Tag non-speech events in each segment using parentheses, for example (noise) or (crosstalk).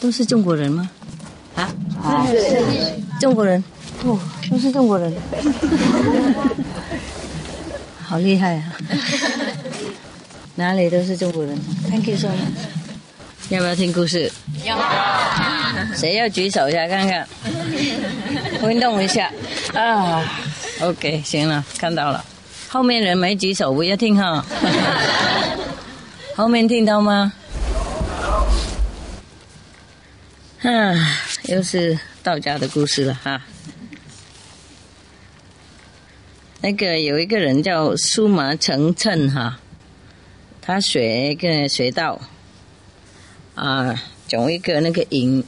都是中国人吗？啊，是中国人，哦，都是中国人，(laughs) 好厉害啊！哪里都是中国人，Thank you so much。要不要听故事？要。谁要举手一下看看？(laughs) 运动一下啊！OK，行了，看到了。后面人没举手，不要听哈。(laughs) 后面听到吗？啊，又是道家的故事了哈。那个有一个人叫苏麻成称哈，他学个学道啊，从一个那个银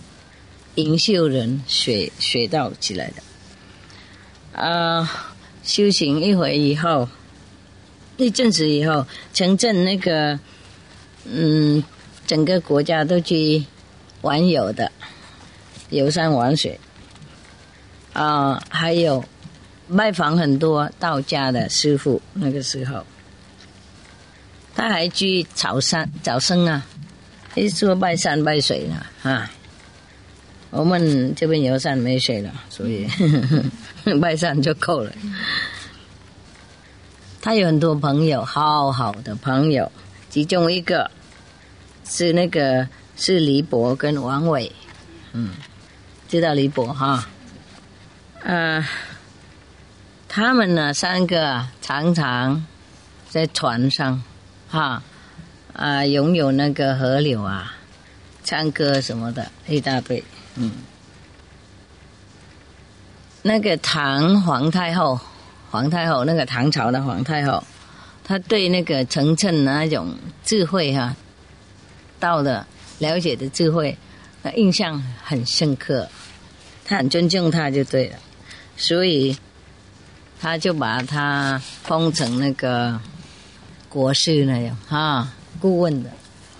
银秀人学学道起来的啊，修行一回以后，一阵子以后城镇那个嗯，整个国家都去。玩游的，游山玩水，啊，还有拜访很多道家的师傅。那个时候，他还去草山早生啊，一说拜山拜水呢，啊，我们这边游山没水了，所以 (laughs) 拜山就够了。他有很多朋友，好好的朋友，其中一个是那个。是李博跟王伟，嗯，知道李博哈，呃，他们呢三个常常在船上，哈，啊，拥有那个河流啊，唱歌什么的一大堆，嗯，那个唐皇太后，皇太后那个唐朝的皇太后，她对那个程程那种智慧哈，道的。了解的智慧，那印象很深刻，他很尊重他就对了，所以他就把他封成那个国师那样哈，顾问的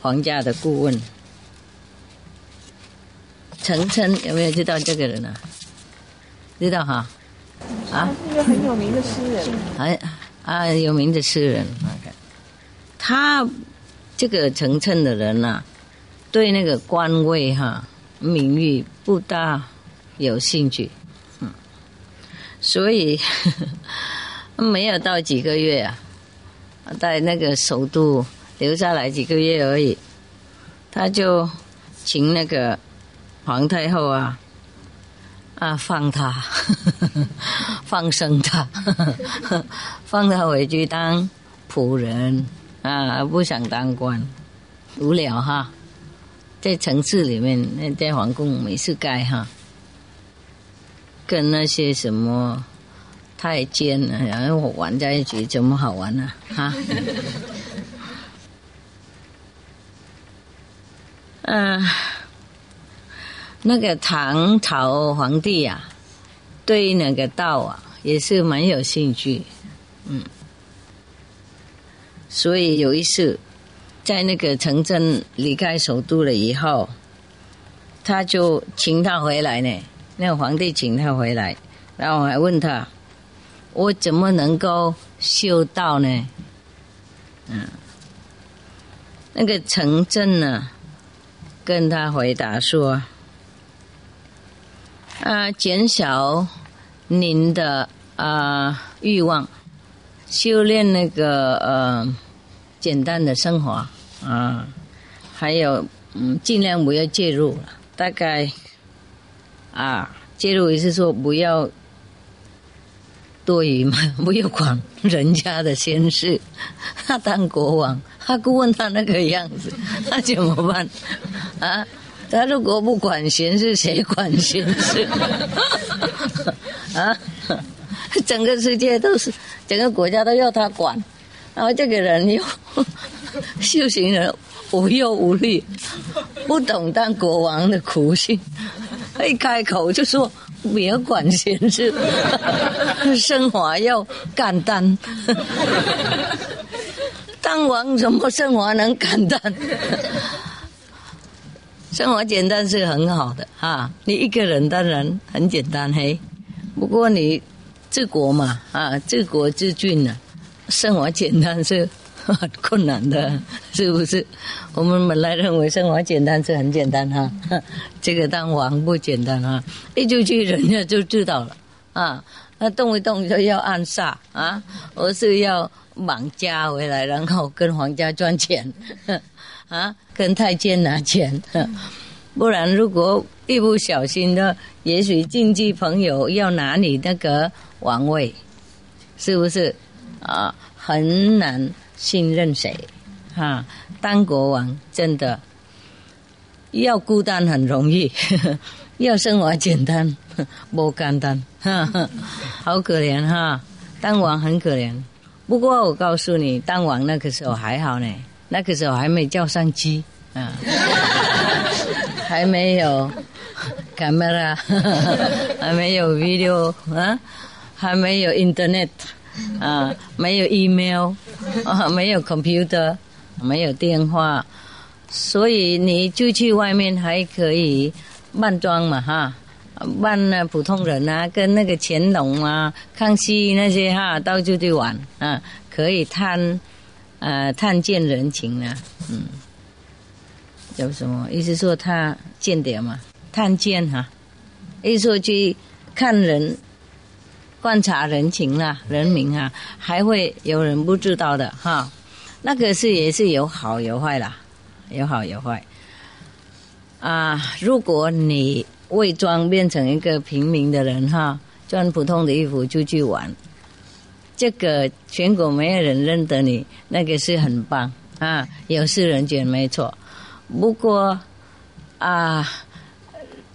皇家的顾问。程琛有没有知道这个人啊？知道哈？啊，是一个很有名的诗人。哎啊，有名的诗人。他这个程琛的人呐。对那个官位哈名誉不大有兴趣，嗯，所以 (laughs) 没有到几个月啊，在那个首都留下来几个月而已，他就请那个皇太后啊啊放他 (laughs) 放生他，(laughs) 放他回去当仆人啊，不想当官，无聊哈。在城市里面，那在皇宫没事干哈，跟那些什么太监啊，然后玩在一起，怎么好玩呢？哈，嗯，(laughs) 那个唐朝皇帝呀，对那个道啊，也是蛮有兴趣，嗯，所以有一次。在那个城镇离开首都了以后，他就请他回来呢。那个皇帝请他回来，然后我还问他：“我怎么能够修道呢？”嗯，那个城镇呢，跟他回答说：“啊，减少您的啊欲望，修炼那个呃简单的生活。”啊，还有，嗯，尽量不要介入。大概，啊，介入也是说不要多余嘛，(laughs) 不要管人家的闲事。(laughs) 他当国王，他顾问他那个样子，(laughs) 那怎么办？啊，他如果不管闲事，谁管闲事？啊，整个世界都是，整个国家都要他管，然后这个人又。修行人无忧无虑，不懂当国王的苦心，一开口就说别管闲事，(laughs) 生活要简单。(laughs) 当王怎么生活能简单？(laughs) 生活简单是很好的哈，你一个人当然很简单嘿，不过你治国嘛啊，治国治郡呢，生活简单是很困难的，是不是？我们本来认为生活简单是很简单哈，(laughs) 这个当王不简单啊，一出去人家就知道了啊，那动一动就要暗杀啊，而是要绑家回来，然后跟皇家赚钱。(laughs) 啊，跟太监拿钱，(laughs) 不然如果一不小心的，也许亲戚朋友要拿你那个王位，是不是？啊，很难信任谁，哈，当国王真的要孤单很容易，(laughs) 要生活简单 (laughs) 不简单，哈 (laughs) 好可怜哈，当王很可怜。不过我告诉你，当王那个时候还好呢。那个时候还没叫上机啊，还没有 camera，还没有 video 啊，还没有 internet 啊，没有 email 啊，没有 computer，没有电话，所以你就去外面还可以扮装嘛哈，扮那普通人啊，跟那个乾隆啊、康熙那些哈到处去玩啊，可以探。呃，探见人情呢，嗯，叫什么？意思说他间谍嘛，探见哈，意思说去看人，观察人情啊，人民啊，还会有人不知道的哈。那个是也是有好有坏啦，有好有坏。啊，如果你伪装变成一个平民的人哈，穿普通的衣服出去玩。这个全国没有人认得你，那个是很棒啊！有事人觉没错。不过啊，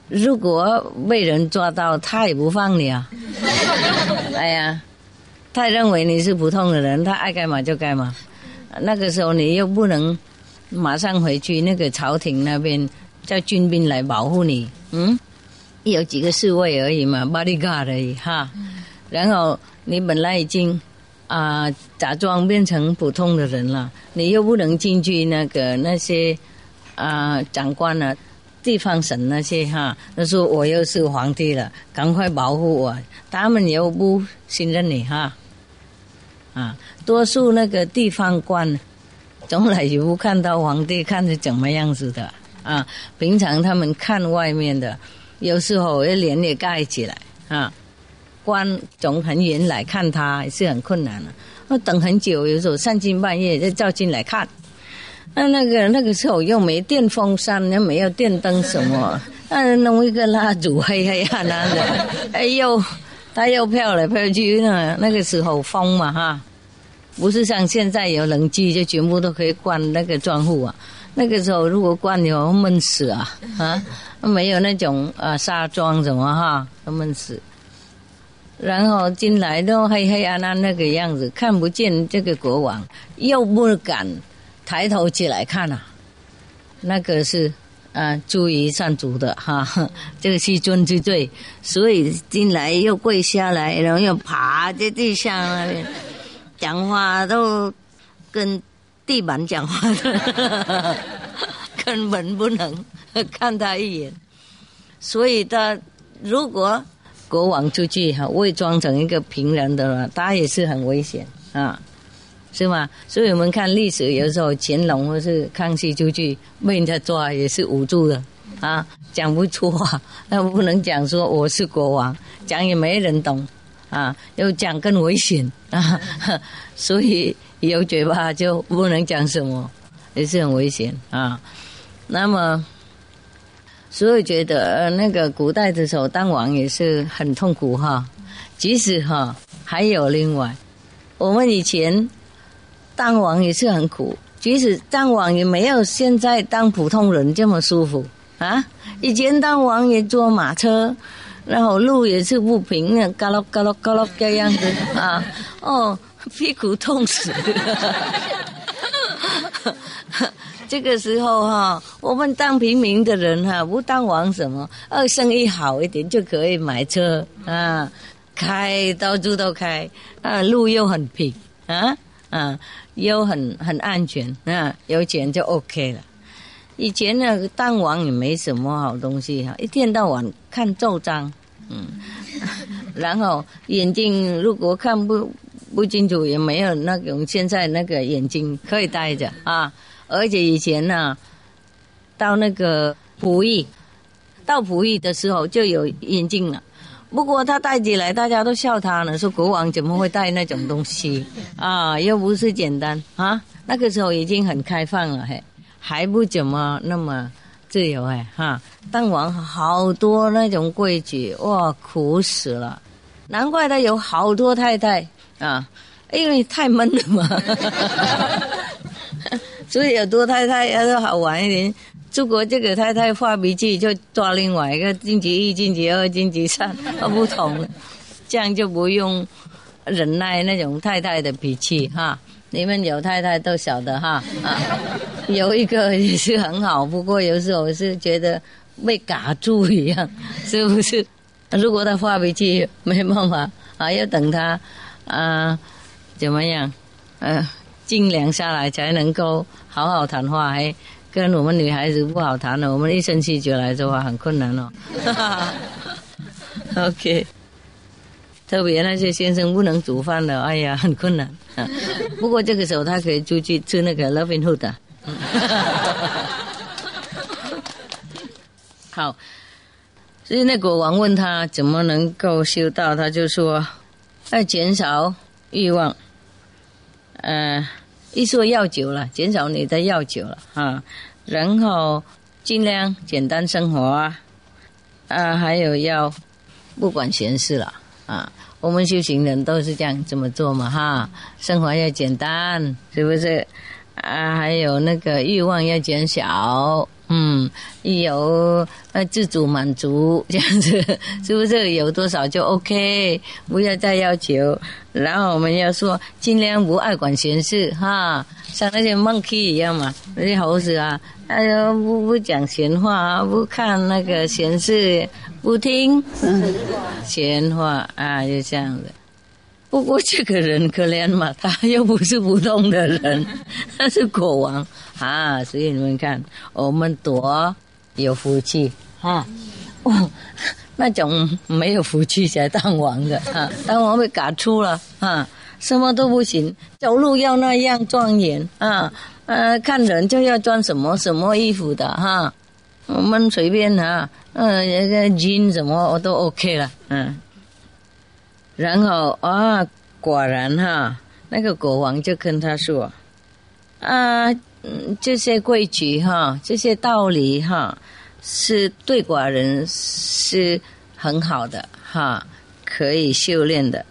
如果被人抓到，他也不放你啊！(laughs) 哎呀，他认为你是普通的人，他爱干嘛就干嘛。那个时候你又不能马上回去，那个朝廷那边叫军兵来保护你，嗯，有几个侍卫而已嘛，bodyguard 而已哈。然后。你本来已经啊假装变成普通的人了，你又不能进去那个那些啊长官啊、地方省那些哈，他说我又是皇帝了，赶快保护我，他们又不信任你哈啊，多数那个地方官从来也不看到皇帝看是怎么样子的啊，平常他们看外面的，有时候要脸也盖起来啊。关从很远来看他也是很困难的，要等很久，有时候三更半夜就叫进来看。那那个那个时候又没电风扇，又没有电灯什么，那弄一个蜡烛黑黑暗暗的，(laughs) 哎呦，它又飘来飘去呢。那个时候风嘛哈，不是像现在有冷气就全部都可以关那个窗户啊。那个时候如果关了闷死啊啊，没有那种啊纱窗什么哈，都闷死。然后进来都黑黑暗暗那个样子，看不见这个国王，又不敢抬头起来看啊。那个是啊，诛于上族的哈，(laughs) 这个是尊之罪，所以进来又跪下来，然后又爬在地上那边讲话，都跟地板讲话的，(laughs) 根本不能 (laughs) 看他一眼。所以他如果。国王出去哈，伪装成一个平人的了，他也是很危险啊，是吗？所以我们看历史，有时候乾隆或是康熙出去被人家抓，也是捂住的啊，讲不出话，(laughs) 那不能讲说我是国王，讲也没人懂啊，又讲更危险啊，(laughs) 所以有嘴巴就不能讲什么，也是很危险啊。那么。所以觉得呃，那个古代的时候当王也是很痛苦哈。即使哈还有另外，我们以前当王也是很苦。即使当王也没有现在当普通人这么舒服啊。以前当王也坐马车，然后路也是不平，那嘎咯嘎咯嘎咯这样子啊。哦，屁股痛死。(laughs) 这个时候哈，我们当平民的人哈，不当王什么，呃，生意好一点就可以买车啊，开到处都开，啊，路又很平啊啊，又很很安全啊，有钱就 OK 了。以前呢，当王也没什么好东西哈，一天到晚看奏章，嗯，(laughs) 然后眼睛如果看不不清楚，也没有那种现在那个眼睛可以戴着啊。而且以前呢，到那个溥仪，到溥仪的时候就有眼镜了。不过他戴起来，大家都笑他呢，说国王怎么会戴那种东西 (laughs) 啊？又不是简单啊。那个时候已经很开放了，嘿，还不怎么那么自由哎哈。当王好多那种规矩，哇，苦死了。难怪他有好多太太啊，因为太闷了嘛。(laughs) (laughs) 所以有多太太要是好玩一点，如果这个太太发脾气，就抓另外一个晋级一、晋级二、晋级三，(laughs) 不同，这样就不用忍耐那种太太的脾气哈。你们有太太都晓得哈啊，有一个也是很好，不过有时候是觉得被嘎住一样，是不是？如果他发脾气，没办法啊，要等他啊，怎么样？嗯。静凉下来才能够好好谈话，还跟我们女孩子不好谈了。我们一生气就来说话很困难哦。(laughs) OK，特别那些先生不能煮饭的，哎呀，很困难。不过这个时候他可以出去吃那个 Loving Hood。(laughs) 好，所以那国王问他怎么能够修道，他就说要减少欲望。呃，一说药酒了，减少你的药酒了啊，然后尽量简单生活啊，啊，还有要不管闲事了啊，我们修行人都是这样这么做嘛哈，生活要简单，是不是？啊，还有那个欲望要减少。嗯，有呃自主满足 (laughs) 这样子，是不是有多少就 OK？不要再要求。然后我们要说，尽量不爱管闲事哈，像那些 monkey 一样嘛，那些猴子啊，哎呀不不讲闲话，不看那个闲事，不听闲话啊，就这样子。不过这个人可怜嘛，他又不是普通的人，(laughs) 他是国王啊，所以你们看，我们多有福气啊！哦，那种没有福气才当王的啊，当王被赶出了啊，什么都不行，走路要那样庄严啊，呃，看人就要穿什么什么衣服的哈，我们随便啊，嗯，那个金什么我都 OK 了，嗯。然后啊，果然哈，那个国王就跟他说：“啊，这些规矩哈，这些道理哈，是对寡人是很好的哈，可以修炼的。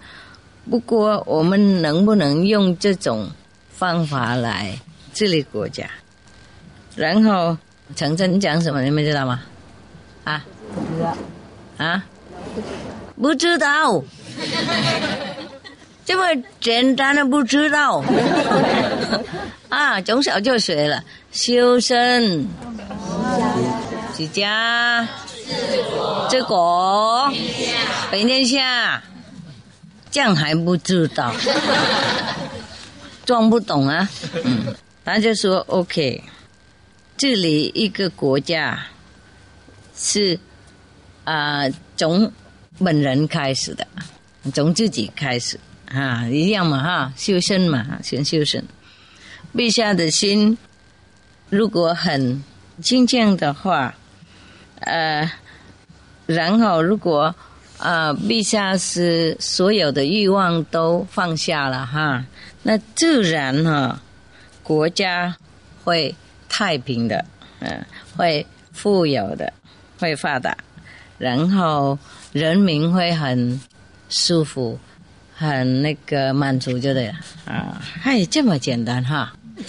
不过，我们能不能用这种方法来治理国家？”然后程真讲什么？你们知道吗？啊？不知道。啊？不知道。(laughs) 这么简单的不知道 (laughs) 啊！从小就学了修身、齐家、治国、平天下，这样还不知道，装不懂啊！嗯，他就说：“OK，治理一个国家是啊，从本人开始的。”从自己开始啊，一样嘛哈，修身嘛，先修身。陛下的心如果很清净的话，呃，然后如果啊，陛下是所有的欲望都放下了哈，那自然哈，国家会太平的，嗯，会富有的，会发达，然后人民会很。舒服，很那个满足就对啊！哎，这么简单哈，(laughs)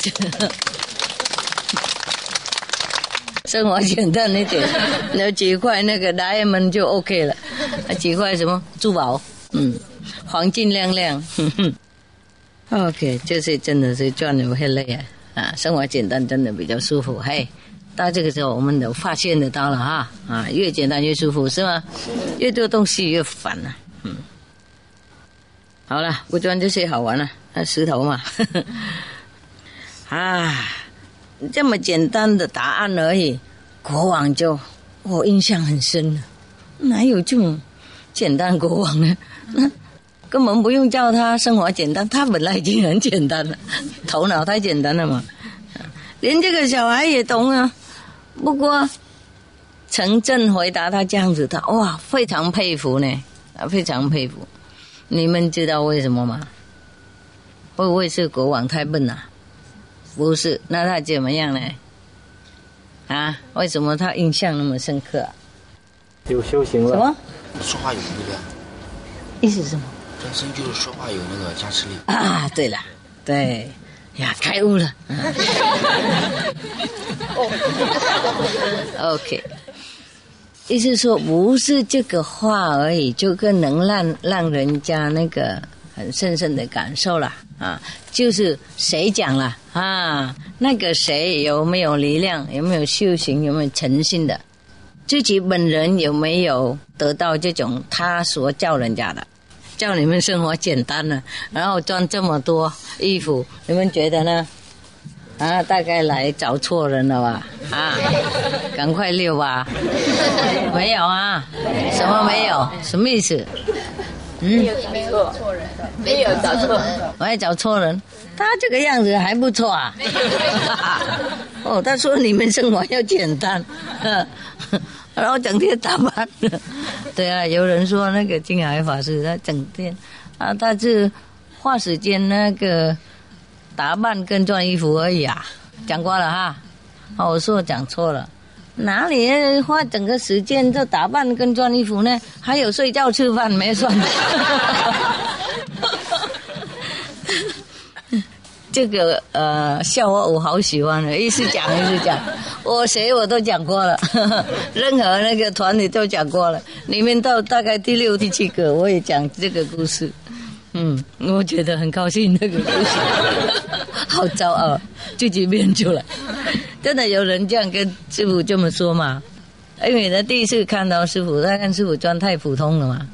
生活简单一点，那几块那个大爷们就 OK 了，几块什么？珠宝，嗯，黄金亮亮，(laughs) OK，这是真的是赚的很累啊。啊，生活简单真的比较舒服。嘿，到这个时候我们都发现得到了哈。啊，越简单越舒服是吗？越多东西越烦了。嗯，好了，不装这些好玩了，那石头嘛。(laughs) 啊，这么简单的答案而已，国王就我印象很深了。哪有这么简单国王呢？那 (laughs) 根本不用叫他生活简单，他本来已经很简单了，头脑太简单了嘛。连这个小孩也懂啊。不过陈震回答他这样子，他哇，非常佩服呢，啊，非常佩服。你们知道为什么吗？会不会是国王太笨了？不是，那他怎么样呢？啊，为什么他印象那么深刻？有修行了。什么？说话有力量。意思是什么？本身就是说话有那个加持力。啊，对了，对呀，开悟了。(laughs) (laughs) OK，意思说不是这个话而已，就更能让让人家那个很深深的感受了啊。就是谁讲了啊？那个谁有没有力量？有没有修行？有没有诚信的？自己本人有没有得到这种他所教人家的？叫你们生活简单了，然后赚这么多衣服，你们觉得呢？啊，大概来找错人了吧？啊，赶快溜吧！(laughs) 没有啊？什么没有？什么意思？嗯，没有找错人，没有找错人，我也找错人。他这个样子还不错啊。(laughs) 哦，他说你们生活要简单，然后整天打扮。对啊，有人说那个金海法师他整天啊，他是花时间那个。打扮跟穿衣服而已啊，讲过了哈。哦，我说我讲错了，哪里花整个时间就打扮跟穿衣服呢？还有睡觉吃饭没算。(laughs) 这个呃笑话我好喜欢的，一直讲一直讲，我谁我都讲过了，(laughs) 任何那个团里都讲过了，里面到大概第六第七个我也讲这个故事。嗯，我觉得很高兴那个故事，好骄傲，自己编出来。真的有人这样跟师傅这么说嘛？因为他第一次看到师傅，他看师傅装太普通了嘛。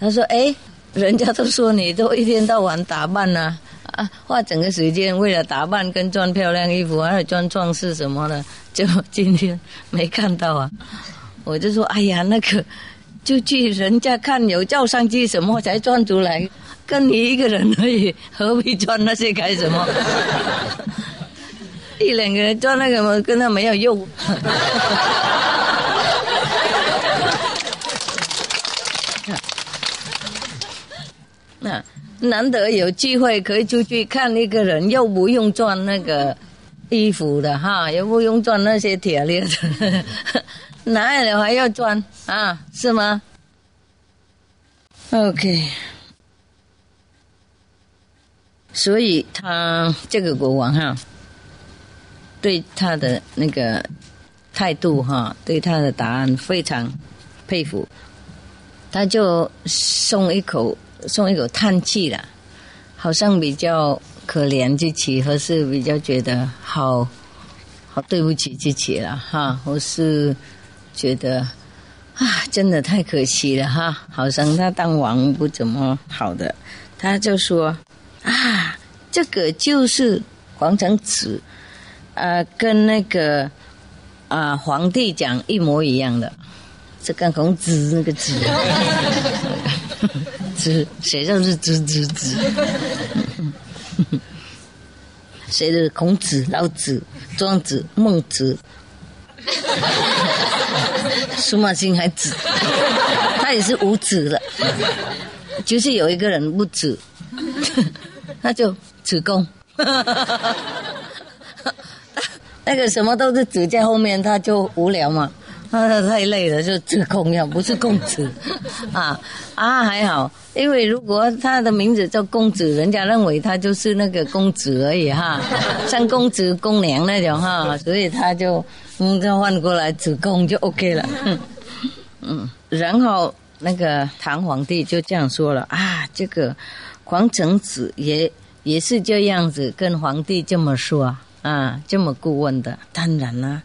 他说：“哎，人家都说你都一天到晚打扮呐，啊，(laughs) 花整个时间为了打扮跟穿漂亮衣服，还有穿装饰什么的，就今天没看到啊。”我就说：“哎呀，那个就去人家看有照相机什么才装出来。”跟你一个人而已，(laughs) 何必装那些干什么？(laughs) 一两个人装那个跟他没有用。(laughs) 那难得有机会可以出去看一个人，又不用赚那个衣服的哈，又不用赚那些铁链的，哪有还要赚啊？是吗？OK。所以他这个国王哈，对他的那个态度哈，对他的答案非常佩服，他就松一口松一口叹气了，好像比较可怜自己，或是比较觉得好好对不起自己了哈，或是觉得啊，真的太可惜了哈，好像他当王不怎么好的，他就说。啊，这个就是黄城子，呃，跟那个啊皇帝讲一模一样的，这跟孔子那个子，子谁就是子子子，谁的 (laughs) 孔子、老子、庄子、孟子，司马欣还子，他也是无子的，就是有一个人不子。那就子贡，那个什么都是子在后面，他就无聊嘛，他太累了，就子贡要，不是公子啊啊还好，因为如果他的名字叫公子，人家认为他就是那个公子而已哈，像公子公娘那种哈，所以他就嗯，就换过来子貢就 OK 了，嗯，然后那个唐皇帝就这样说了啊，这个。黄成子也也是这样子跟皇帝这么说啊，这么顾问的，当然啦、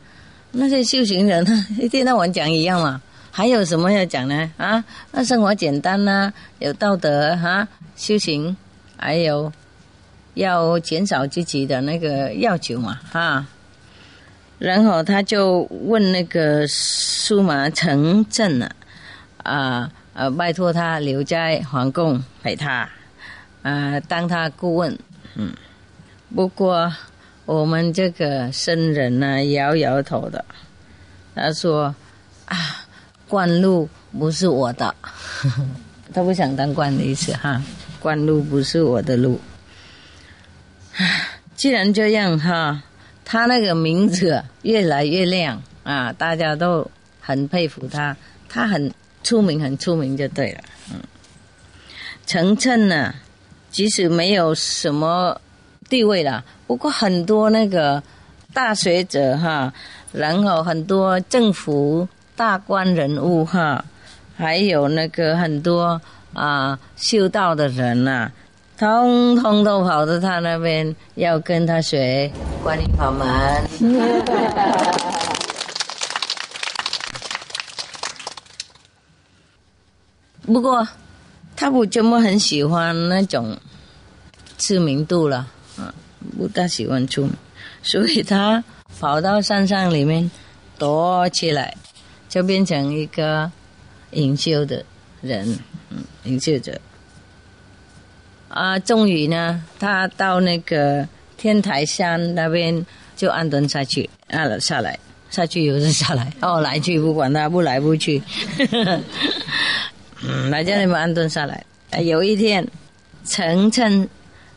那些修行人呢，一天到晚讲一样嘛，还有什么要讲呢？啊，那生活简单呐、有道德哈、修行，还有要减少自己的那个要求嘛，哈、然后他就问那个苏麻城镇啊，啊呃，拜托他留在皇宫陪他，啊，当他顾问，嗯，不过我们这个僧人呢，摇摇头的，他说啊，官路不是我的，(laughs) 他不想当官的意思哈，官路不是我的路。既然这样哈，他那个名字越来越亮啊，大家都很佩服他，他很出名，很出名就对了。嗯，程琛呢，即使没有什么地位了，不过很多那个大学者哈，然后很多政府大官人物哈，还有那个很多啊修道的人呐、通通都跑到他那边要跟他学观音法门。(laughs) 不过他不怎么很喜欢那种知名度了，啊，不大喜欢出名，所以他跑到山上里面躲起来，就变成一个隐修的人，嗯，隐修者。啊，终于呢，他到那个天台山那边就安顿下去，啊，下来，下去又是下来，哦，来去不管他，不来不去，嗯，来叫你们安顿下来。啊有一天，程琛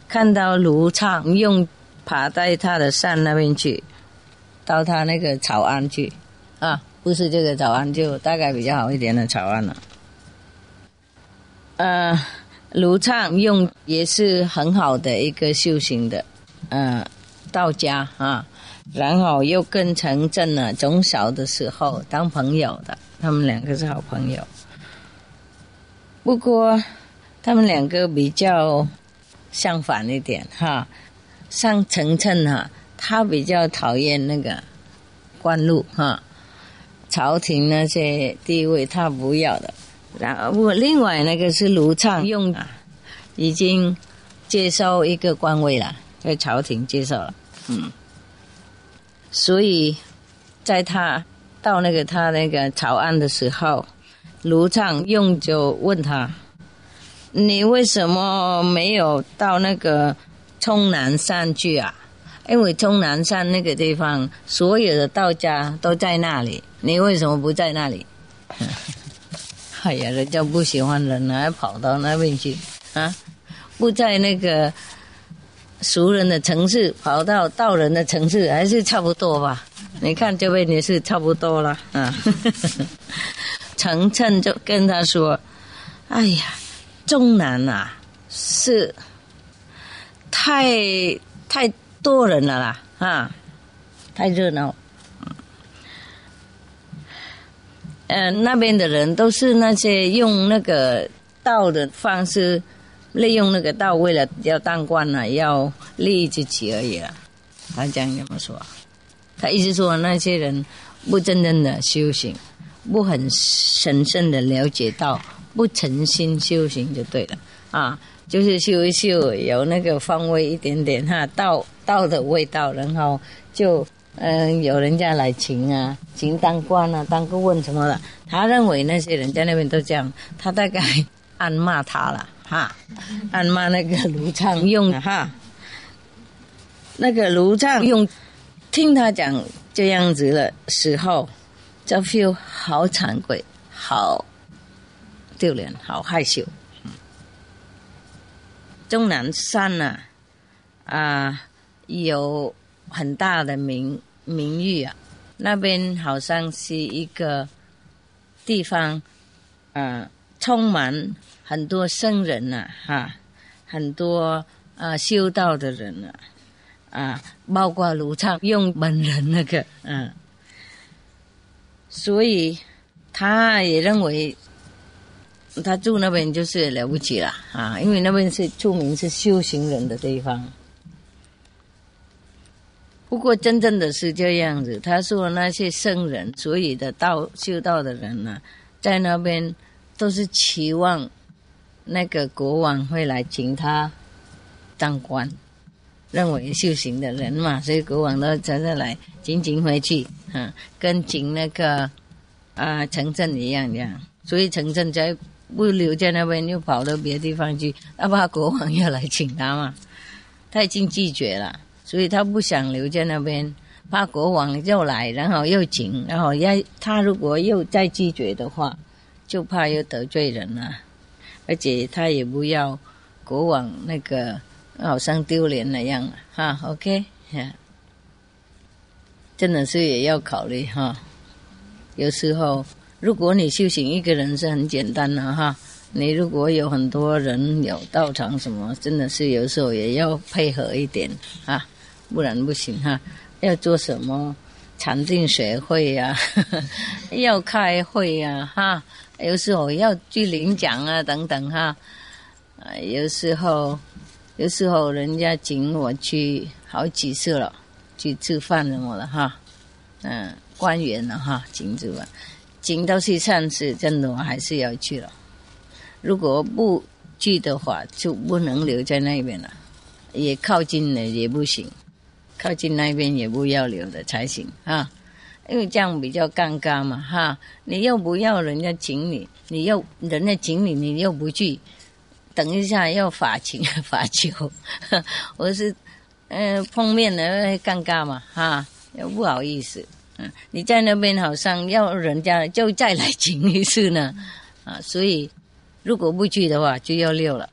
看到卢畅用爬在他的山那边去，到他那个草庵去，啊，不是这个草庵，就大概比较好一点的草庵了。呃，卢畅用也是很好的一个修行的，呃，道家啊，然后又跟陈震呢，从小的时候当朋友的，他们两个是好朋友。不过他们两个比较相反一点哈，像程琛哈，他比较讨厌那个官禄哈，朝廷那些地位他不要的。然后我另外那个是卢畅用，已经接受一个官位了，在朝廷接受了，嗯，所以在他到那个他那个朝案的时候，卢畅用酒问他：“你为什么没有到那个冲南山去啊？因为冲南山那个地方，所有的道家都在那里，你为什么不在那里？” (laughs) 哎呀，人家不喜欢人，还跑到那边去啊？不在那个熟人的城市，跑到道人的城市，还是差不多吧？你看这位女士差不多了啊。(laughs) 程琛就跟他说：“哎呀，中南啊，是太太多人了啦，啊，太热闹。”呃，那边的人都是那些用那个道的方式，利用那个道，为了要当官呢、要利益自己而已啊。他这样这么说，他意思说那些人不真正的修行，不很神圣的了解到，不诚心修行就对了啊，就是修一修，有那个方位一点点哈，道道的味道，然后就。嗯，有人家来请啊，请当官啊，当顾问什么的。他认为那些人在那边都这样，他大概暗骂他了哈，暗骂那个卢畅用哈，那个卢畅用听他讲这样子的时候，就 feel 好惭愧，好丢脸，好害羞。终南山呐、啊，啊，有很大的名名誉啊，那边好像是一个地方，啊，充满很多僧人呐、哈，很多啊修道的人呐、啊，包括卢畅用本人那个，嗯、所以他也认为他住那边就是了不起了啊，因为那边是著名是修行人的地方。不过真正的是这样子，他说那些圣人，所有的道修道的人呢、在那边都是期望那个国王会来请他当官，认为修行的人嘛，所以国王都在这来请请回去，嗯，跟请那个啊城镇一样这样，所以城镇在不留在那边，又跑到别的地方去，那怕国王要来请他嘛，他已经拒绝了。所以他不想留在那边，怕国王又来，然后又请，然后要他如果又再拒绝的话，就怕又得罪人了，而且他也不要国王那个好像丢脸那样啊哈。OK，真的是也要考虑哈。有时候如果你修行一个人是很简单的哈，你如果有很多人有道场什么，真的是有时候也要配合一点啊。不然不行哈，要做什么禅定学会呀、(laughs) 要开会呀、哈，有时候要去领奖啊等等哈，啊，有时候有时候人家请我去好几次了，去吃饭什么的哈，嗯，官员了哈，请吃饭，请到去上次真的我还是要去了，如果不去的话就不能留在那边了，也靠近了也不行。靠近那边也不要留的才行啊，因为这样比较尴尬嘛哈。你又不要人家请你，你又人家请你，你又不去，等一下要罚请 (laughs) 罚酒，(laughs) 我是嗯、呃、碰面了尴尬嘛哈，又不好意思。嗯，你在那边好像要人家就再来请一次呢啊，所以如果不去的话就要溜了，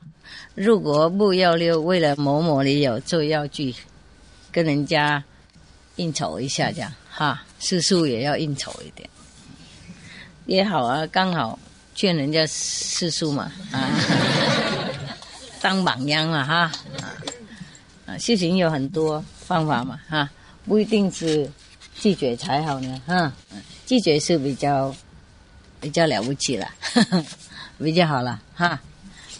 如果不要溜，为了某某理由就要去。跟人家应酬一下，这样哈，师叔也要应酬一点，也好啊，刚好劝人家师叔嘛啊，当榜样嘛哈啊啊，修行有很多方法嘛哈，不一定是拒绝才好呢哈，拒绝是比较比较了不起了，(laughs) 比较好了哈，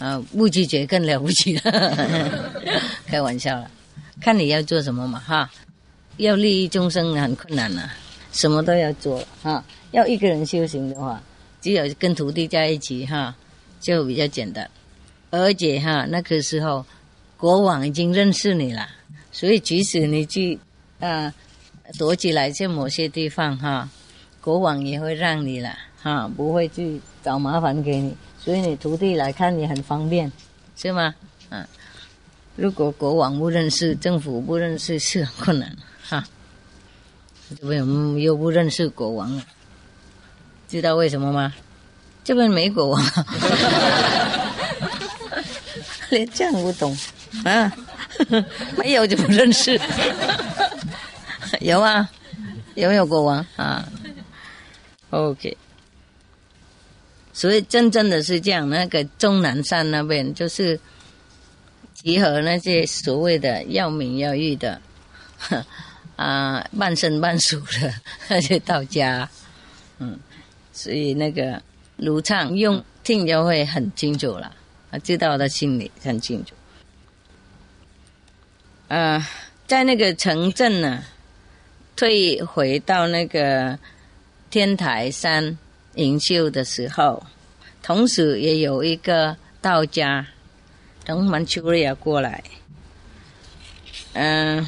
啊，不拒绝更了不起了，(laughs) 开玩笑了。看你要做什么嘛哈，要利益众生很困难呐、什么都要做哈。要一个人修行的话，只有跟徒弟在一起哈，就比较简单。而且哈，那个时候国王已经认识你了，所以即使你去啊躲起来在某些地方哈，国王也会让你了哈，不会去找麻烦给你。所以你徒弟来看你很方便，是吗？嗯。如果国王不认识，政府不认识，是很困难哈。这边我们又不认识国王了，知道为什么吗？这边没国王，连这样不懂啊？没有就不认识，有啊？有没有国王啊？OK。所以真正的是这样，那个终南山那边就是。集合那些所谓的要名要誉的，(laughs) 啊，半生半熟的那些道家，嗯，所以那个卢畅用听就会很清楚了，啊，知道他心里很清楚。啊，在那个城镇呢，退回到那个天台山营救的时候，同时也有一个道家。从曼丘利亚过来，嗯，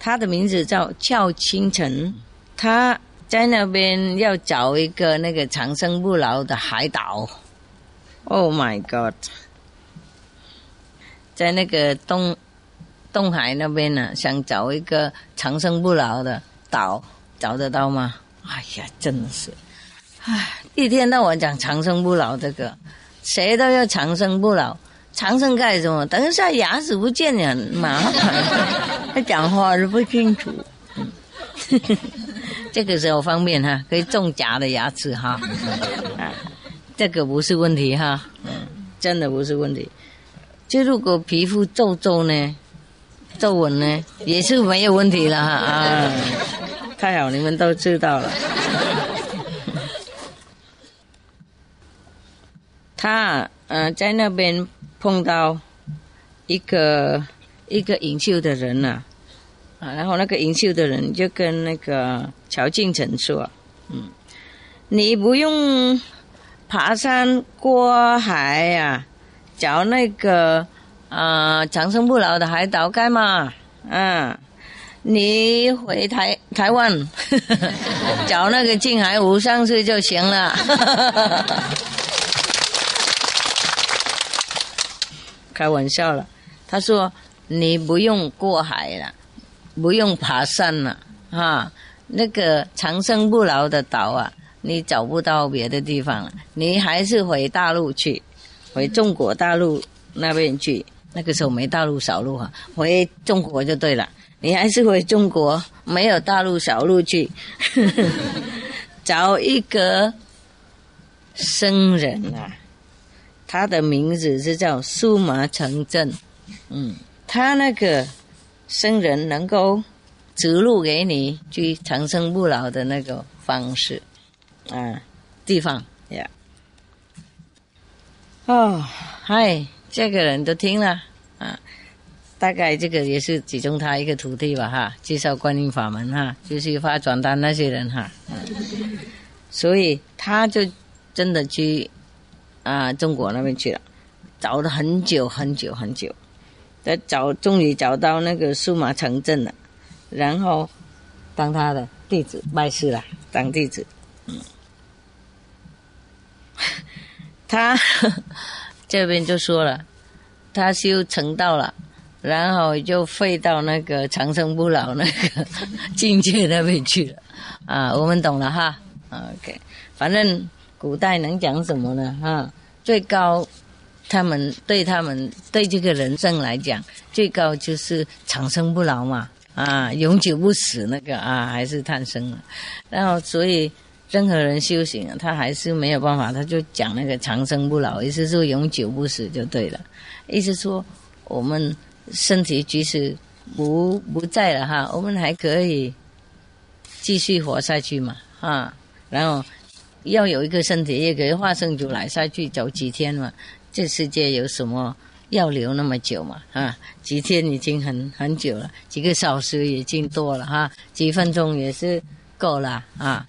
他的名字叫俏清晨，他在那边要找一个那个长生不老的海岛。Oh my God！在那个东东海那边呢，想找一个长生不老的岛，找得到吗？哎呀，真的是，唉，一天到晚讲长生不老这个。谁都要长生不老，长生干什么？等一下牙齿不见了，麻烦。他讲话是不清楚。(laughs) 这个时候方便哈，可以种假的牙齿哈。这个不是问题哈，嗯，真的不是问题。就如果皮肤皱皱呢，皱纹呢，也是没有问题了哈啊。太好，你们都知道了。他呃在那边碰到一个一个隐修的人呢、啊，然后那个隐修的人就跟那个乔敬成说，嗯，你不用爬山过海呀、找那个啊、长生不老的海岛干嘛？啊，你回台台湾 (laughs) 找那个静海湖上去就行了。(laughs) 开玩笑了，他说你不用过海了，不用爬山了啊，那个长生不老的岛啊，你找不到别的地方了，你还是回大陆去，回中国大陆那边去。那个时候没大陆小路哈、回中国就对了。你还是回中国，没有大陆小路去，(laughs) 找一个僧人啊，他的名字是叫苏麻城镇，嗯，他那个僧人能够指路给你去长生不老的那个方式啊地方。呀。哦，嗨，这个人都听了啊，大概这个也是其中他一个徒弟吧哈，介绍观音法门哈，就是发传单那些人哈，嗯，所以他就真的去啊中国那边去了，找了很久很久很久，他找终于找到那个数码城镇了，然后当他的弟子拜师了，当弟子，嗯，(laughs) 他这边就说了，他修成道了。然后就飞到那个长生不老那个 (laughs) 境界那边去了，啊，我们懂了哈，OK，反正古代能讲什么呢？哈，最高，他们对他们对这个人生来讲，最高就是长生不老嘛，啊，永久不死那个啊，还是诞生了，然后所以任何人修行，他还是没有办法，他就讲那个长生不老，意思说永久不死就对了，意思说我们。身体即使不不在了哈，我们还可以继续活下去嘛啊，然后要有一个身体也可以化生出来下去走几天嘛。这世界有什么要留那么久嘛啊？几天已经很很久了，几个小时已经多了哈，几分钟也是够了啊。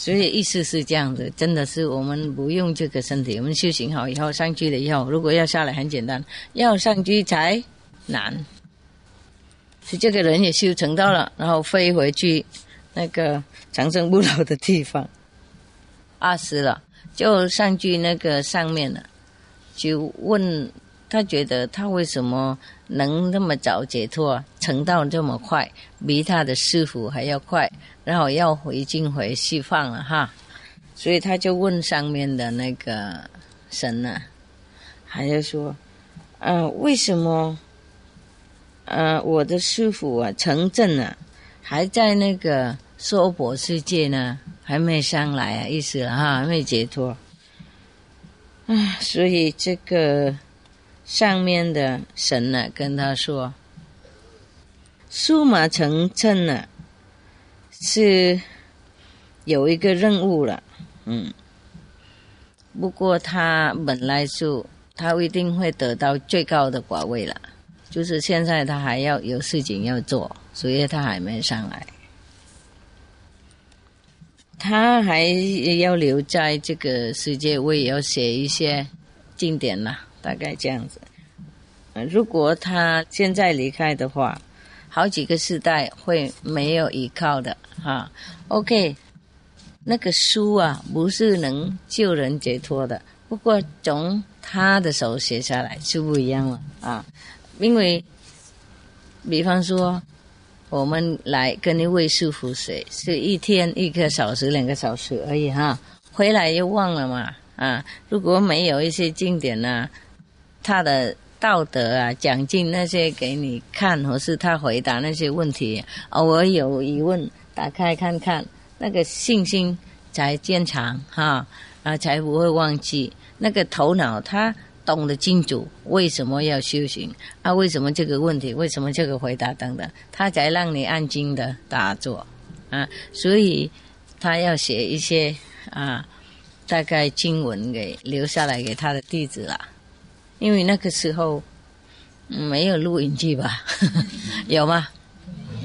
所以意思是这样子，真的是我们不用这个身体，我们修行好以后上去了以后，如果要下来很简单，要上去才。难，所以这个人也修成道了，然后飞回去那个长生不老的地方，(laughs) 二十了，就上去那个上面了，就问他觉得他为什么能那么早解脱，成道这么快，比他的师傅还要快，然后要回进回释放了哈，所以他就问上面的那个神呢、还是说，嗯、为什么？呃，我的师傅啊，城镇啊，还在那个娑婆世界呢，还没上来啊，意思哈，还没解脱。啊，所以这个上面的神呢、跟他说，数码城镇呢、是有一个任务了，嗯，不过他本来就他一定会得到最高的果位了。就是现在他还要有事情要做，所以他还没上来。他还要留在这个世界，我也要写一些经典了，大概这样子。如果他现在离开的话，好几个世代会没有依靠的哈。OK，那个书啊，不是能救人解脱的，不过从他的手写下来就不一样了啊。因为，比方说，我们来跟一位师傅学，是一天一个小时、两个小时而已哈，回来又忘了嘛啊！如果没有一些经典啊，他的道德啊、讲经那些给你看，或是他回答那些问题，偶尔有疑问，打开看看，那个信心才坚强哈，啊，才不会忘记那个头脑他。懂得清楚为什么要修行啊？为什么这个问题？为什么这个回答等等？他才让你安静的打坐啊！所以他要写一些啊，大概经文给留下来给他的弟子啦。因为那个时候嗯没有录音机吧？(laughs) 有吗？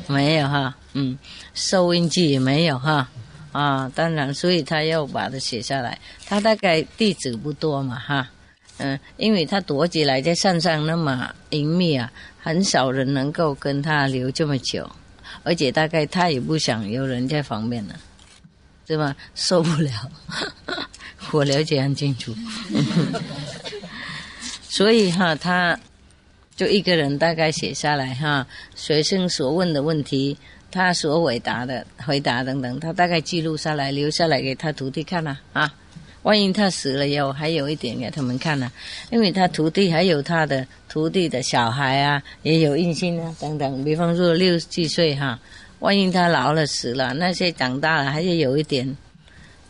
没有哈，嗯，收音机也没有哈，啊，当然，所以他要把它写下来。他大概地址不多嘛哈，嗯，因为他躲起来在山上那么隐秘啊，很少人能够跟他留这么久，而且大概他也不想有人在旁边呢，对吧？受不了，(laughs) 我了解很清楚，所以哈他。就一个人大概写下来哈，学生所问的问题，他所回答的回答等等，他大概记录下来，留下来给他徒弟看呐啊。万一他死了以后，还有一点给他们看呢，因为他徒弟还有他的徒弟的小孩啊，也有印心啊等等。比方说六七岁哈，万一他老了死了，那些长大了还是有一点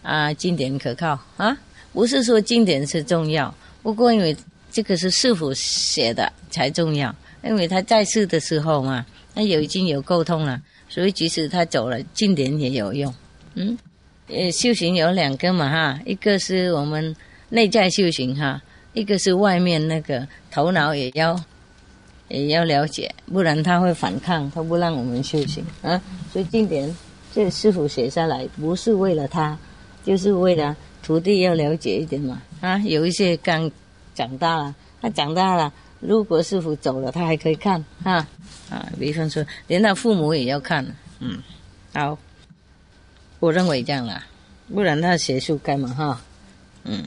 啊经典可靠啊。不是说经典是重要，不过因为。这个是师傅写的才重要，因为他在世的时候嘛，那有已经有沟通了，所以即使他走了，经典也有用。嗯，呃，修行有两个嘛哈，一个是我们内在修行哈，一个是外面那个头脑也要也要了解，不然他会反抗，他不让我们修行啊。所以经典这师傅写下来，不是为了他，就是为了徒弟要了解一点嘛啊，有一些刚。长大了，他长大了。如果师傅走了，他还可以看哈啊。比方说，连他父母也要看。嗯，好，我认为这样啦，不然他写书干嘛哈？嗯，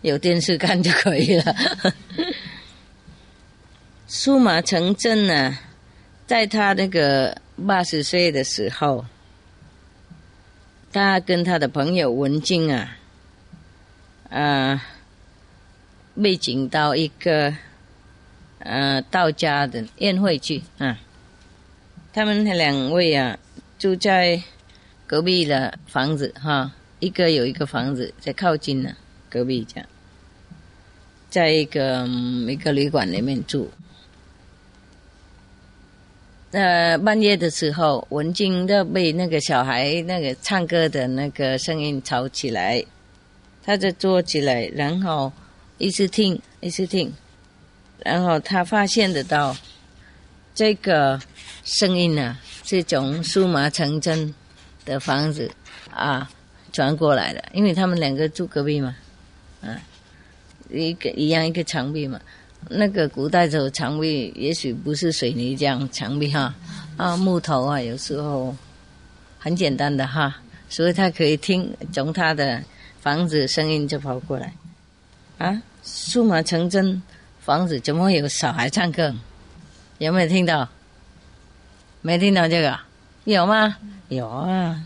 有电视看就可以了。(laughs) 数码成真呢，在他那个八十岁的时候，他跟他的朋友文静啊，啊。被请到一个呃道家的宴会去啊，他们两位啊住在隔壁的房子哈，一个有一个房子在靠近呢，隔壁家，在一个一个旅馆里面住。呃，半夜的时候，文静的被那个小孩那个唱歌的那个声音吵起来，他就坐起来，然后。一直听，一直听，然后他发现得到这个声音呢，是从数码城镇的房子啊传过来的，因为他们两个住隔壁嘛，啊，一个一样一个墙壁嘛，那个古代的墙壁也许不是水泥这样墙壁哈，啊木头啊，有时候很简单的哈，所以他可以听从他的房子声音就跑过来，啊。数码成真，房子怎么会有小孩唱歌？有没有听到？没听到这个？有吗？有啊。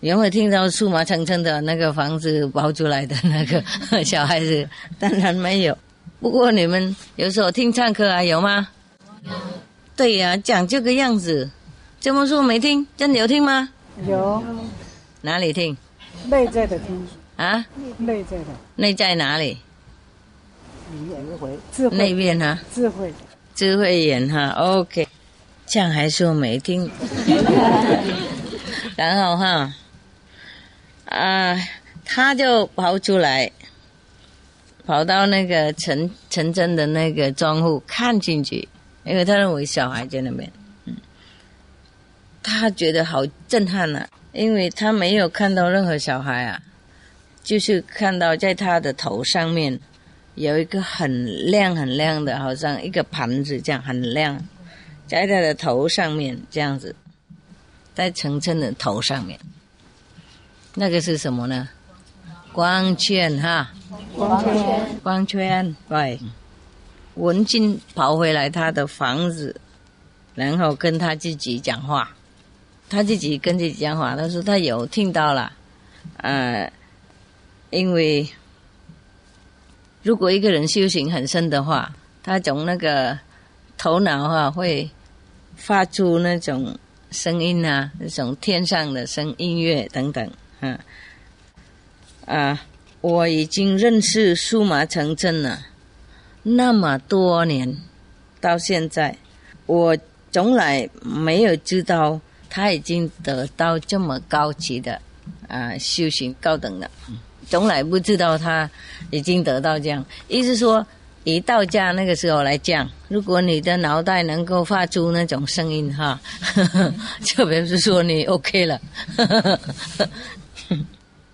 有没有听到数码成真的那个房子包出来的那个 (laughs) 小孩子？当然没有。不过你们有时候听唱歌啊，有吗？有。对呀，讲这个样子，这么说没听？真的有听吗？有。哪里听？内在的听。啊，内在的内在哪里？智慧。那边哈，智慧。智慧眼哈，OK，这样还说没听，(laughs) 然后哈，啊，他就跑出来，跑到那个陈陈真的那个庄户看进去，因为他认为小孩在那边，嗯，他觉得好震撼呐，因为他没有看到任何小孩啊。就是看到在他的头上面有一个很亮很亮的，好像一个盘子这样很亮，在他的头上面这样子，在晨晨的头上面，那个是什么呢？光圈哈，光圈，光圈，对。文静跑回来他的房子，然后跟他自己讲话，他自己跟自己讲话，他说他有听到了，呃。因为如果一个人修行很深的话，他从那个头脑哈会发出那种声音啊，那种天上的声音乐等等，啊啊！我已经认识数码城镇了那么多年，到现在我从来没有知道他已经得到这么高级的啊修行高等的。从来不知道他已经得到这样，意思说一到家那个时候来讲，如果你的脑袋能够发出那种声音哈，呵 (laughs) 呵就表示说你 OK 了，呵呵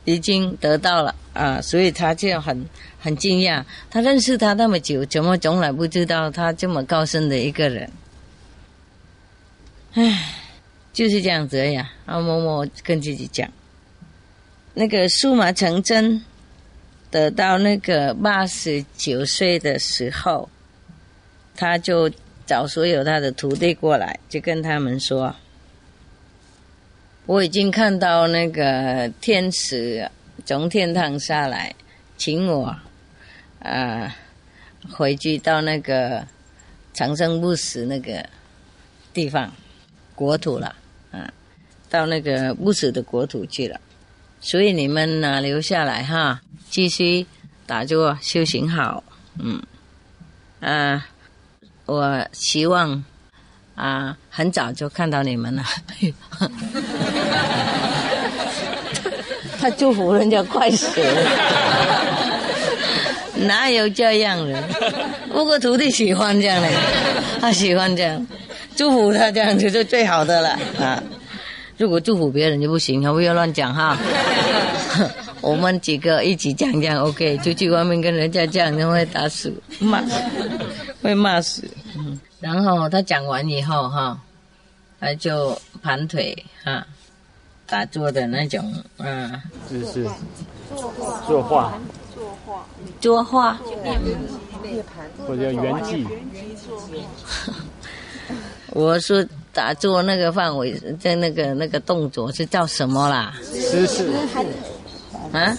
已经得到了啊，所以他就很很惊讶，他认识他那么久，怎么从来不知道他这么高深的一个人？唉，就是这样子呀。啊，默默跟自己讲，那个数码成真。得到那个八十九岁的时候，他就找所有他的徒弟过来，就跟他们说：“我已经看到那个天使从天堂下来，请我啊回去到那个长生不死那个地方国土了，啊，到那个不死的国土去了。所以你们呢，留下来哈。”继续打坐修行好，嗯，啊，我希望啊，很早就看到你们了。(laughs) 他祝福人家快死，哪有这样的？不过徒弟喜欢这样的，他喜欢这样，祝福他这样就是最好的了啊。如果祝福别人就不行，不要乱讲哈。(laughs) 我们几个一起讲讲，OK。出去外面跟人家讲，就会打死骂，(laughs) 会骂死。然后他讲完以后，哈，他就盘腿，哈，打坐的那种，嗯，姿势，作画，作画，作画，或者圆寂。(laughs) 我说打坐那个范围，在那个那个动作是叫什么啦？姿势。啊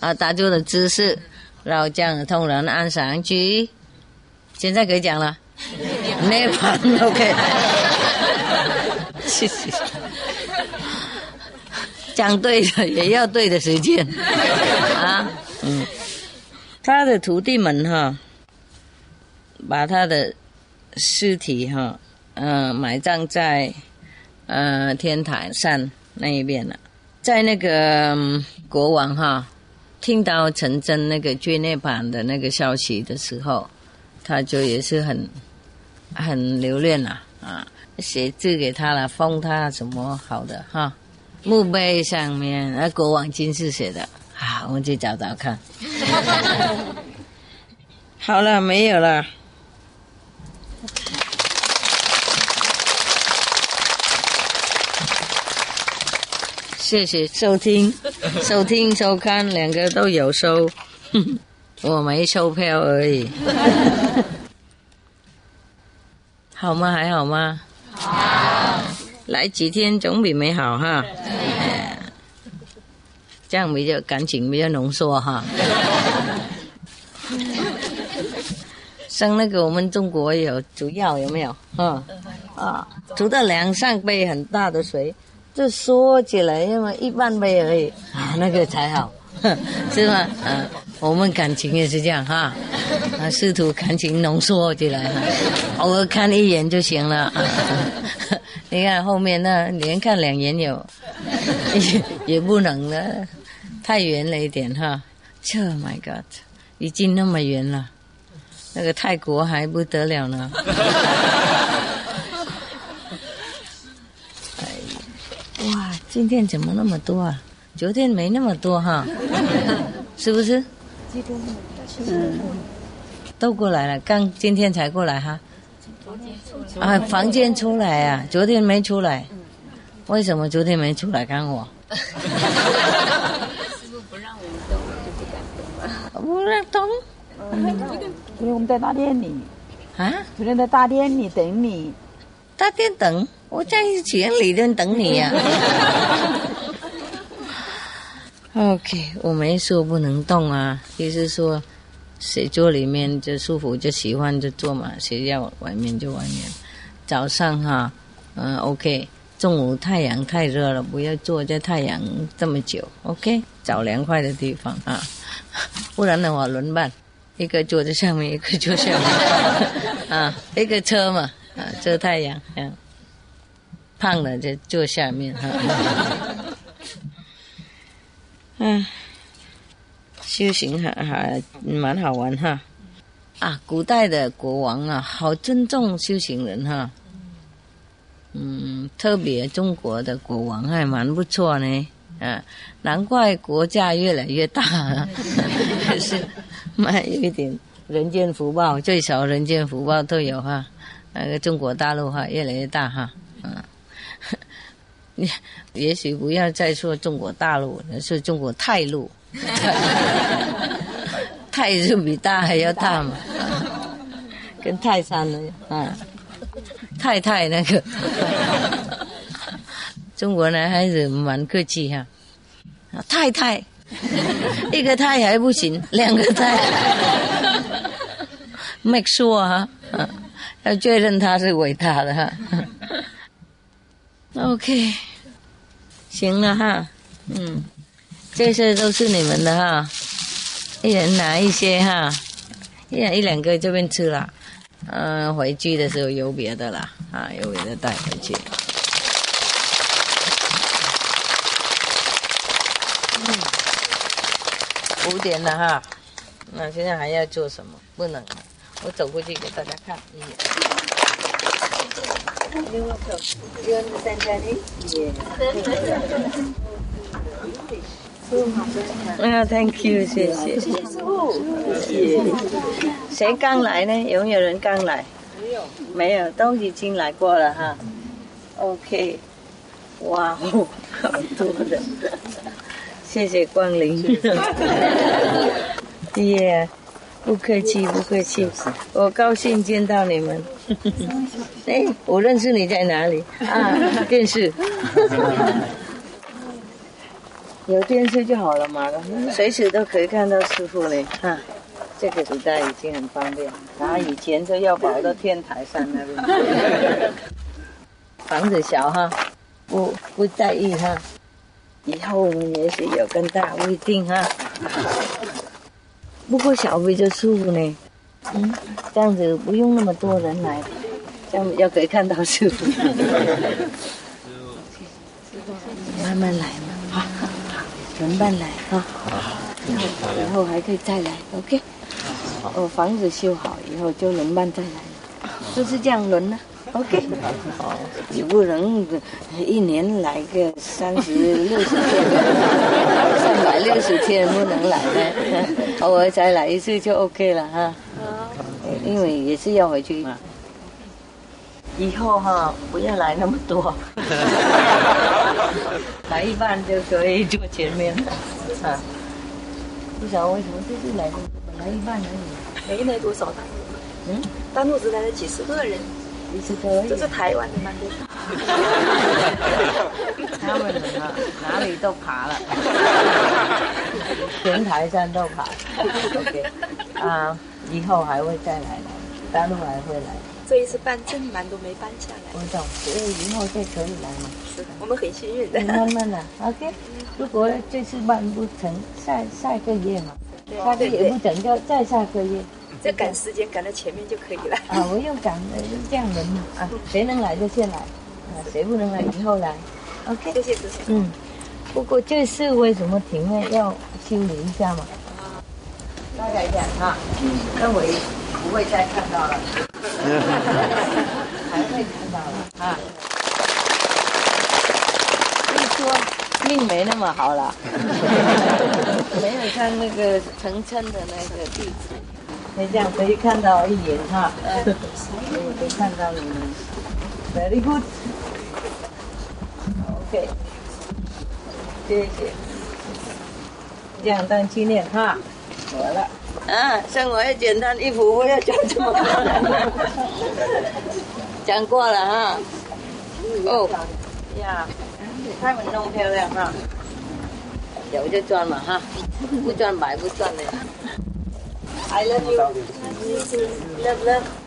啊！打坐的姿势，然后这样通人按上去。现在可以讲了，(laughs) 涅盘 OK。(laughs) 谢谢。讲对了也要对的时间啊。嗯，他的徒弟们哈，把他的尸体哈，嗯，埋葬在呃天台山那一边了。在那个国王哈，听到陈真那个追涅盘的那个消息的时候，他就也是很很留恋呐啊，写字给他了，封他什么好的哈，墓碑上面那国王金是写的啊，我们去找找看。(laughs) 好了，没有了。谢谢收听，收听收看两个都有收，(laughs) 我没收票而已。(laughs) 好吗？还好吗？好。来几天总比没好哈。这样比较感情比较浓缩哈。像那个我们中国有煮药有没有？嗯。啊，煮到两三杯很大的水。就说起来，因为一半杯而已啊，那个才好，(laughs) 是吗？嗯，我们感情也是这样哈，啊，试图感情浓缩起来哈，偶尔看一眼就行了。(laughs) 你看后面那连看两眼有，也也不能了，太远了一点哈。Oh my God，已经那么远了，那个泰国还不得了呢。今天怎么那么多啊？昨天没那么多哈，(laughs) 是不是？嗯，都过来了，刚今天才过来哈。啊，房间出来啊，昨天没出来。为什么昨天没出来看我？师 (laughs) 傅不让我们动，就不敢动了。不让动？昨天我们在大殿里。啊？昨天在大殿里等你。大殿等？我在前里边等你呀。(laughs) OK，我没说不能动啊，就是说，谁坐里面就舒服就喜欢就坐嘛，谁要外面就外面。早上哈，嗯，OK，中午太阳太热了，不要坐在太阳这么久。OK，找凉快的地方啊，(laughs) 不然的话轮办，一个坐在上面，一个坐下面，(laughs) 啊，一个车嘛，啊，遮太阳，嗯。胖了就坐下面哈，嗯，修行还还蛮好玩哈。啊，古代的国王啊，好尊重修行人哈。嗯，特别中国的国王还蛮不错呢，啊，难怪国家越来越大，可 (laughs) 是蛮有一点人间福报，最少人间福报都有哈。那个中国大陆哈越来越大哈，嗯，你 (laughs) 也许不要再说中国大陆，是中国泰陆，(laughs) 泰是比大还要大嘛，跟泰山呢，嗯。太太那个，中国男孩子蛮客气哈。太太，一个太还不行，两个太，(laughs) make sure 哈，要要确认他是伟大的哈。(laughs) OK，行了哈，嗯，这些都是你们的哈，一人拿一些哈，一人一两个这边吃了。嗯，回去的时候有别的啦，啊，有别的带回去。五点了哈，那现在还要做什么？不能，我走过去给大家看一眼。啊，Thank you，谢谢。谁刚来呢？有没有人刚来？没有，没有，都已经来过了哈。OK，哇哦，好多人，谢谢光临。(laughs) 耶，不客气，不客气，我高兴见到你们。(laughs) 哎，我认识你在哪里？啊，(laughs) 电视。(laughs) 有电视就好了嘛，随时都可以看到师傅嘞。啊，这个时代已经很方便。然后以前就要跑到天台上那边。房子小哈，不不在意哈。以后我们也许有更大，不一定哈。不过小比较舒服呢。嗯，这样子不用那么多人来，这样要可以看到师傅。慢慢来嘛，好。轮班来啊，然后还可以再来，OK。哦，房子修好以后就轮班再来，就是这样轮了，OK。哦，你不能一年来个三十六十天，三百六十天不能来的，偶尔再来一次就 OK 了哈。因为也是要回去嘛。以后哈，不要来那么多，(laughs) 来一半就可以坐前面了啊。不晓得为什么这次来的来一半而已，没来多少单。嗯，单路只来了几十个人，这是台湾的单路。他们啊，哪里都爬了，(laughs) 全台山都爬。OK，啊，以后还会再来的，大陆还会来。这一次办正蛮都没办下来，我懂，所以以后再可以来嘛。是的，我们很幸运的。慢慢的，OK。如果这次办不成，下下个月嘛，下个月不成就再下个月。再赶时间赶到前面就可以了。啊，我用赶的，这样人嘛啊，谁能来就先来，啊，谁不能来以后来，OK。谢谢主持嗯，不过这次为什么停了？要修理一下嘛。大概这样哈，那我不会再看到了。(laughs) 还会看到了啊！你说命没那么好了，(laughs) 没有像那个成琛的那个弟子，你这样可以看到一眼哈，可以看到你们，very good，OK，谢谢，这样当纪念哈，好了。啊，像我要简单，衣服我要讲这么讲过了哈。哦，呀，他们弄漂亮哈。有就赚嘛哈，不赚白不赚的。I love you. Love love.